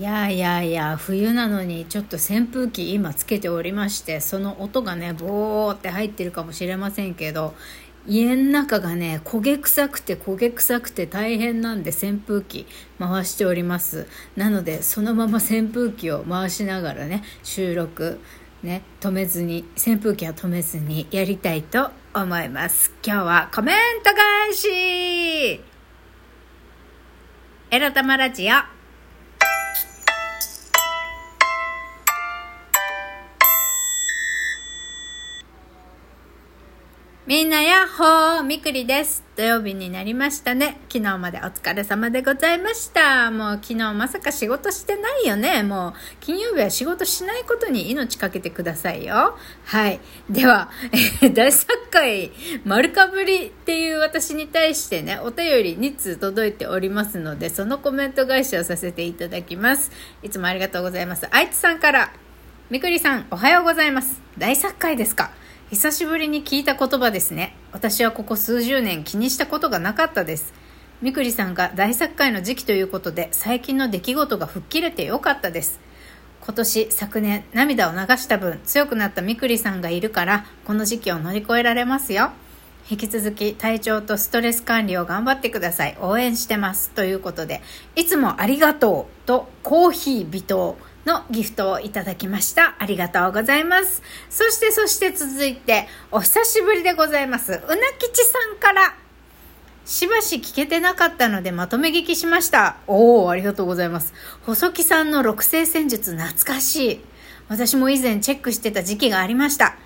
いやいやいや冬なのにちょっと扇風機今つけておりましてその音がねボーって入ってるかもしれませんけど家の中がね焦げ臭くて焦げ臭くて大変なんで扇風機回しております。なのでそのまま扇風機を回しながらね収録ね止めずに扇風機は止めずにやりたいと思います。今日はコメント返し!エロ玉ラジオ。みんなやっほーみくりです。土曜日になりましたね。昨日までお疲れ様でございました。もう昨日まさか仕事してないよね。もう金曜日は仕事しないことに命かけてくださいよ。はい。では、えー、大作会丸かぶりっていう私に対してね、お便り2通届いておりますので、そのコメント返しをさせていただきます。いつもありがとうございます。あいつさんから、みくりさん、おはようございます。大作会ですか？久しぶりに聞いた言葉ですね。私はここ数十年気にしたことがなかったです。みくりさんが大作会の時期ということで、最近の出来事が吹っ切れてよかったです。今年、昨年、涙を流した分、強くなったみくりさんがいるから、この時期を乗り越えられますよ。引き続き体調とストレス管理を頑張ってください。応援してます。ということで、いつもありがとうとコーヒー微糖。のギフトをいただきました。ありがとうございます。そしてそして続いて、お久しぶりでございます。うなきちさんから、しばし聞けてなかったのでまとめ聞きしました。おー、ありがとうございます。細木さんの六星戦術懐かしい。私も以前チェックしてた時期がありました。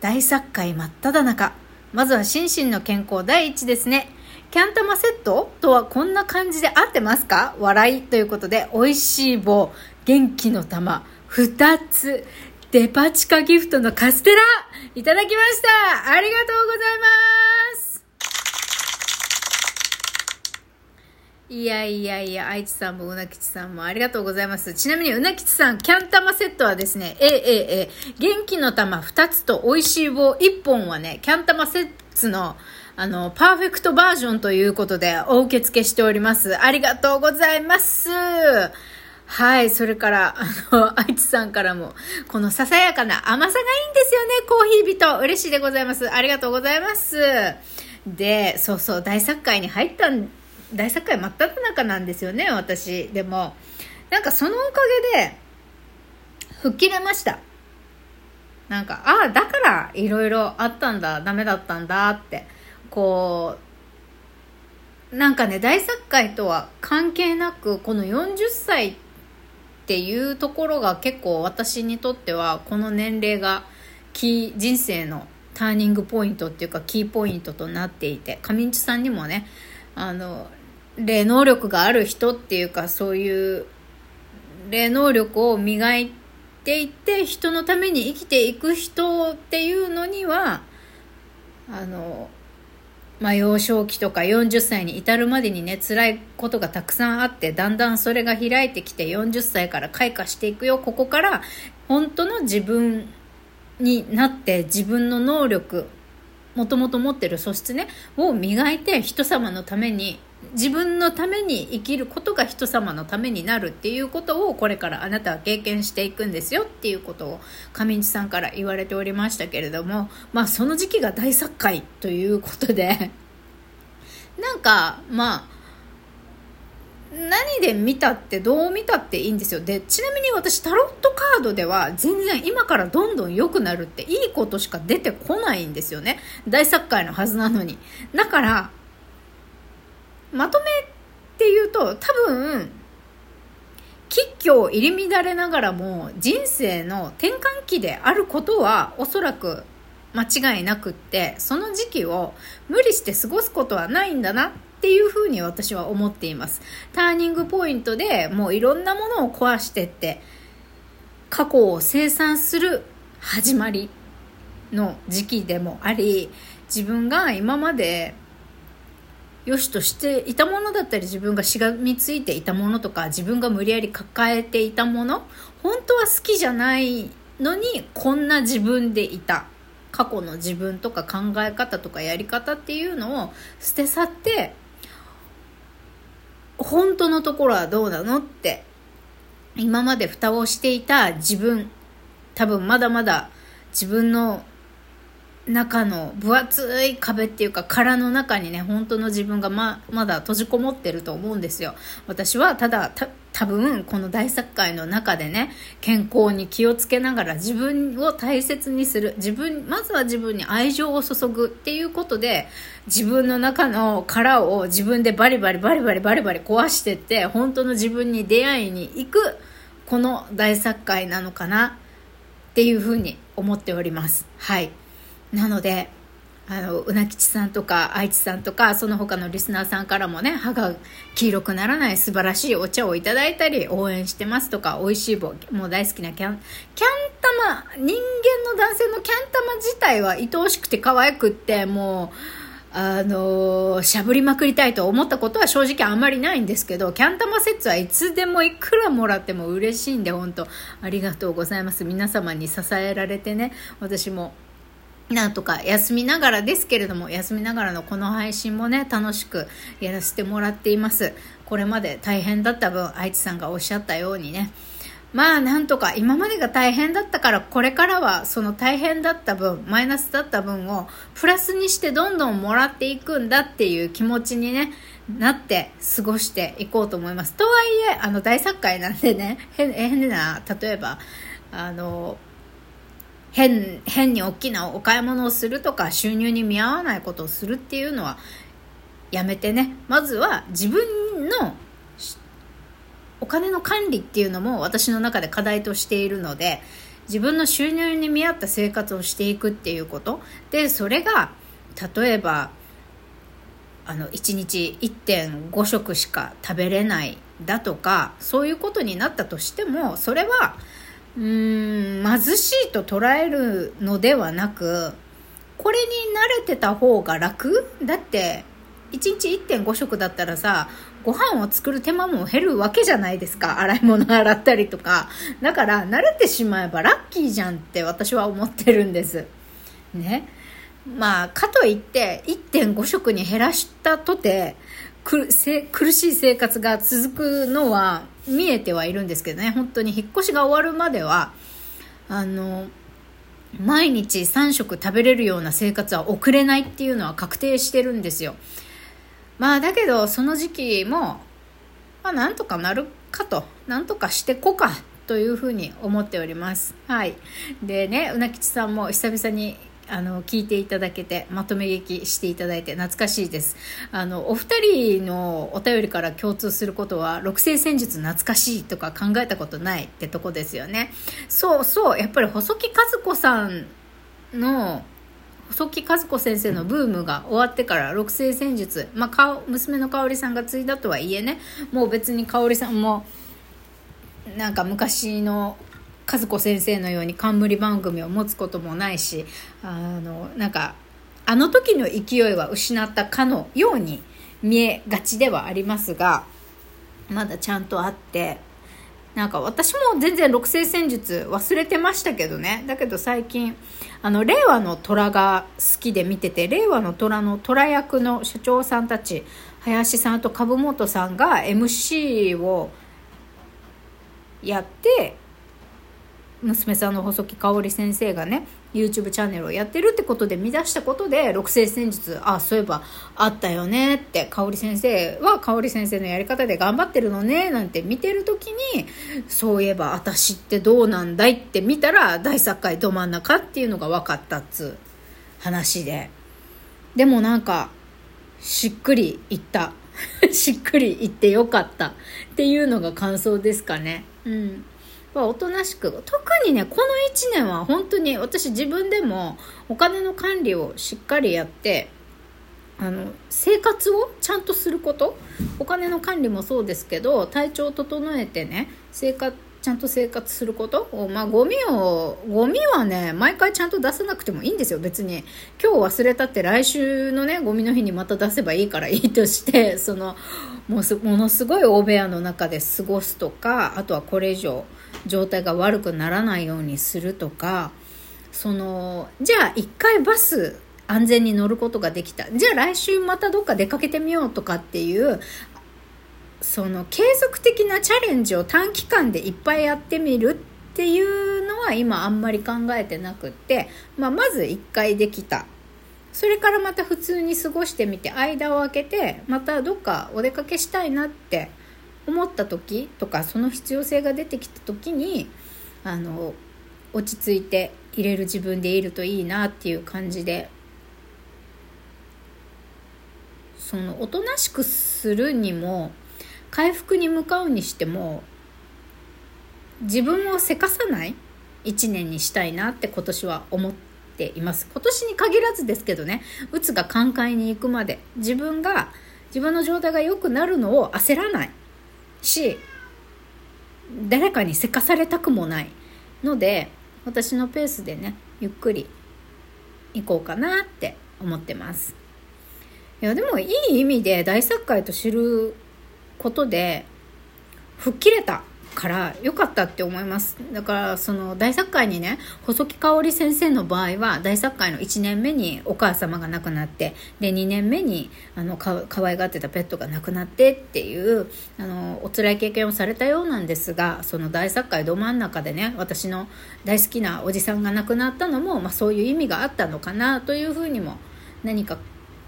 大作会真っ只中。まずは心身の健康第一ですね。キャン玉セットとはこんな感じで合ってますか？笑いということで、美味しい棒、元気の玉2つデパ地下ギフトのカステラいただきましたありがとうございますいやいやいや、愛知さんもうなきちさんもありがとうございます。ちなみにうなきちさん、キャン玉セットはですね、ええええ、元気の玉2つと美味しい棒1本はね、キャン玉セットのあの、パーフェクトバージョンということでお受け付けしております。ありがとうございます。はい。それから、あの、愛知さんからも、このささやかな甘さがいいんですよね、コーヒー人。嬉しいでございます。ありがとうございます。で、そうそう、大作会に入ったん大作会真っ只中なんですよね、私。でも、なんかそのおかげで、吹っ切れました。なんか、ああ、だからいろいろあったんだ、ダメだったんだって、こう、なんかね、大作会とは関係なく、この40歳ってていうところが結構私にとってはこの年齢がキー人生のターニングポイントっていうかキーポイントとなっていて上地さんにもねあの霊能力がある人っていうかそういう霊能力を磨いていって人のために生きていく人っていうのにはあのまあ、幼少期とか40歳に至るまでにね辛いことがたくさんあってだんだんそれが開いてきて40歳から開花していくよ。ここから本当の自分になって自分の能力もともと持ってる素質ねを磨いて人様のために自分のために生きることが人様のためになるっていうことをこれからあなたは経験していくんですよっていうことを上地さんから言われておりましたけれどもまあその時期が大作会ということで なんかまあ何で見たってどう見たっていいんですよ。でちなみに私タロットカードでは全然今からどんどん良くなるっていいことしか出てこないんですよね。大作会のはずなのに。だからまとめっていうと多分吉居入り乱れながらも人生の転換期であることはおそらく間違いなくってその時期を無理して過ごすことはないんだなっていうふうに私は思っています。ターニングポイントでもういろんなものを壊してって過去を清算する始まりの時期でもあり自分が今まで良しとしていたものだったり自分がしがみついていたものとか自分が無理やり抱えていたもの本当は好きじゃないのにこんな自分でいた。過去の自分とか考え方とかやり方っていうのを捨て去って本当のところはどうなのって今まで蓋をしていた自分、多分まだまだ自分の中の分厚い壁っていうか殻の中にね本当の自分がままだ閉じこもってると思うんですよ。私はただ多分この大作会の中でね健康に気をつけながら自分を大切にする自分まずは自分に愛情を注ぐっていうことで自分の中の殻を自分でバリバリバリバリバリバリ壊してって本当の自分に出会いに行くこの大作会なのかなっていうふうに思っております。はい。なのであのうなきちさんとか愛知さんとかその他のリスナーさんからもね歯が黄色くならない素晴らしいお茶をいただいたり応援してますとか美味しい棒もう大好きなキャンキャン玉人間の男性のキャン玉自体は愛おしくて可愛くってもうあのしゃぶりまくりたいと思ったことは正直あんまりないんですけど、キャン玉セッはいつでもいくらもらっても嬉しいんで、本当ありがとうございます。皆様に支えられてね、私もなんとか休みながらですけれども、休みながらのこの配信もね、楽しくやらせてもらっています。これまで大変だった分、愛知さんがおっしゃったようにね、まあなんとか今までが大変だったからこれからはその大変だった分マイナスだった分をプラスにしてどんどんもらっていくんだっていう気持ちにねなって過ごしていこうと思いますとはいえあの大作会なんでね変な例えばあの変、変に大きなお買い物をするとか、収入に見合わないことをするっていうのは、やめてね。まずは自分のお金の管理っていうのも私の中で課題としているので、自分の収入に見合った生活をしていくっていうこと。で、それが、例えば、あの、1日1.5食しか食べれないだとか、そういうことになったとしても、それは、うーん貧しいと捉えるのではなくこれに慣れてた方が楽？だって1日1.5食だったらさご飯を作る手間も減るわけじゃないですか。洗い物洗ったりとか。だから慣れてしまえばラッキーじゃんって私は思ってるんです。ね。まあかといって1.5食に減らしたとて苦しい生活が続くのは見えてはいるんですけどね。本当に引っ越しが終わるまではあの毎日3食食べれるような生活は送れないっていうのは確定してるんですよ。まあだけどその時期もまあなんとかなるかとなんとかしてこかというふうに思っております。はい。でねうなきちさんも久々にあの聞いていただけてまとめ劇していただいて懐かしいです。あのお二人のお便りから共通することは六星戦術懐かしいとか考えたことないってとこですよね。そうそうやっぱり細木和子さんの細木和子先生のブームが終わってから六星戦術、まあ、娘の香織さんが継いだとはいえねもう別に香織さんもなんか昔の和子先生のように冠番組を持つこともないしあのなんかあの時の勢いは失ったかのように見えがちではありますがまだちゃんとあってなんか私も全然六星戦術忘れてましたけどね。だけど最近あの令和の虎が好きで見てて令和の虎の虎役の社長さんたち林さんと株本さんが MC をやって娘さんの細木香織先生がね YouTube チャンネルをやってるってことで見出したことで六星戦術あそういえばあったよねって香織先生は香織先生のやり方で頑張ってるのねなんて見てる時にそういえば私ってどうなんだいって見たら大作界ど真ん中っていうのが分かったっつう話で。でもなんかしっくりいった。しっくりいってよかったっていうのが感想ですかね。うん。はおとなしく特にねこの1年は本当に私自分でもお金の管理をしっかりやってあの生活をちゃんとすることお金の管理もそうですけど体調を整えてね生活ちゃんと生活することを、まあ、ゴミを、ゴミはね、毎回ちゃんと出さなくてもいいんですよ、別に。今日忘れたって来週のね、ゴミの日にまた出せばいいからいいとして、その、もうものすごい大部屋の中で過ごすとか、あとはこれ以上、状態が悪くならないようにするとかそのじゃあ一回バス安全に乗ることができた。じゃあ来週またどっか出かけてみようとかっていうその継続的なチャレンジを短期間でいっぱいやってみるっていうのは今あんまり考えてなくって、まあ、まず1回できた。それからまた普通に過ごしてみて間を空けてまたどっかお出かけしたいなって思った時とかその必要性が出てきた時にあの落ち着いて入れる自分でいるといいなっていう感じで。そのおとなしくするにも回復に向かうにしても自分をせかさない1年にしたいなって今年は思っています。今年に限らずですけどねうつが寛解に行くまで自分が自分の状態が良くなるのを焦らない。し誰かにせかされたくもないので私のペースでねゆっくり行こうかなって思ってます。いやでもいい意味で大作界と知ることで吹っ切れたから良かったって思います。だからその大作会にね細木香織先生の場合は大作会の1年目にお母様が亡くなってで2年目にあのか可愛がってたペットが亡くなってっていうあのお辛い経験をされたようなんですがその大作会ど真ん中でね私の大好きなおじさんが亡くなったのも、まあ、そういう意味があったのかなというふうにも何か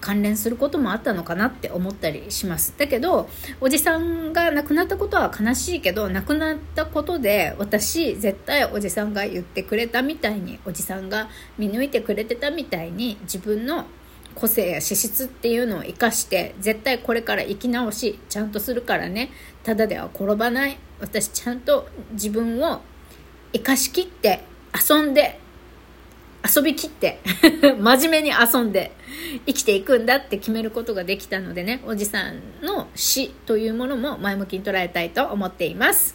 関連することもあったのかなって思ったりします。だけどおじさんが亡くなったことは悲しいけど亡くなったことで私絶対おじさんが言ってくれたみたいにおじさんが見抜いてくれてたみたいに自分の個性や資質っていうのを生かして絶対これから生き直しちゃんとするからね。ただでは転ばない。私ちゃんと自分を生かしきって遊んで遊びきって 真面目に遊んで生きていくんだって決めることができたのでねおじさんの死というものも前向きに捉えたいと思っています。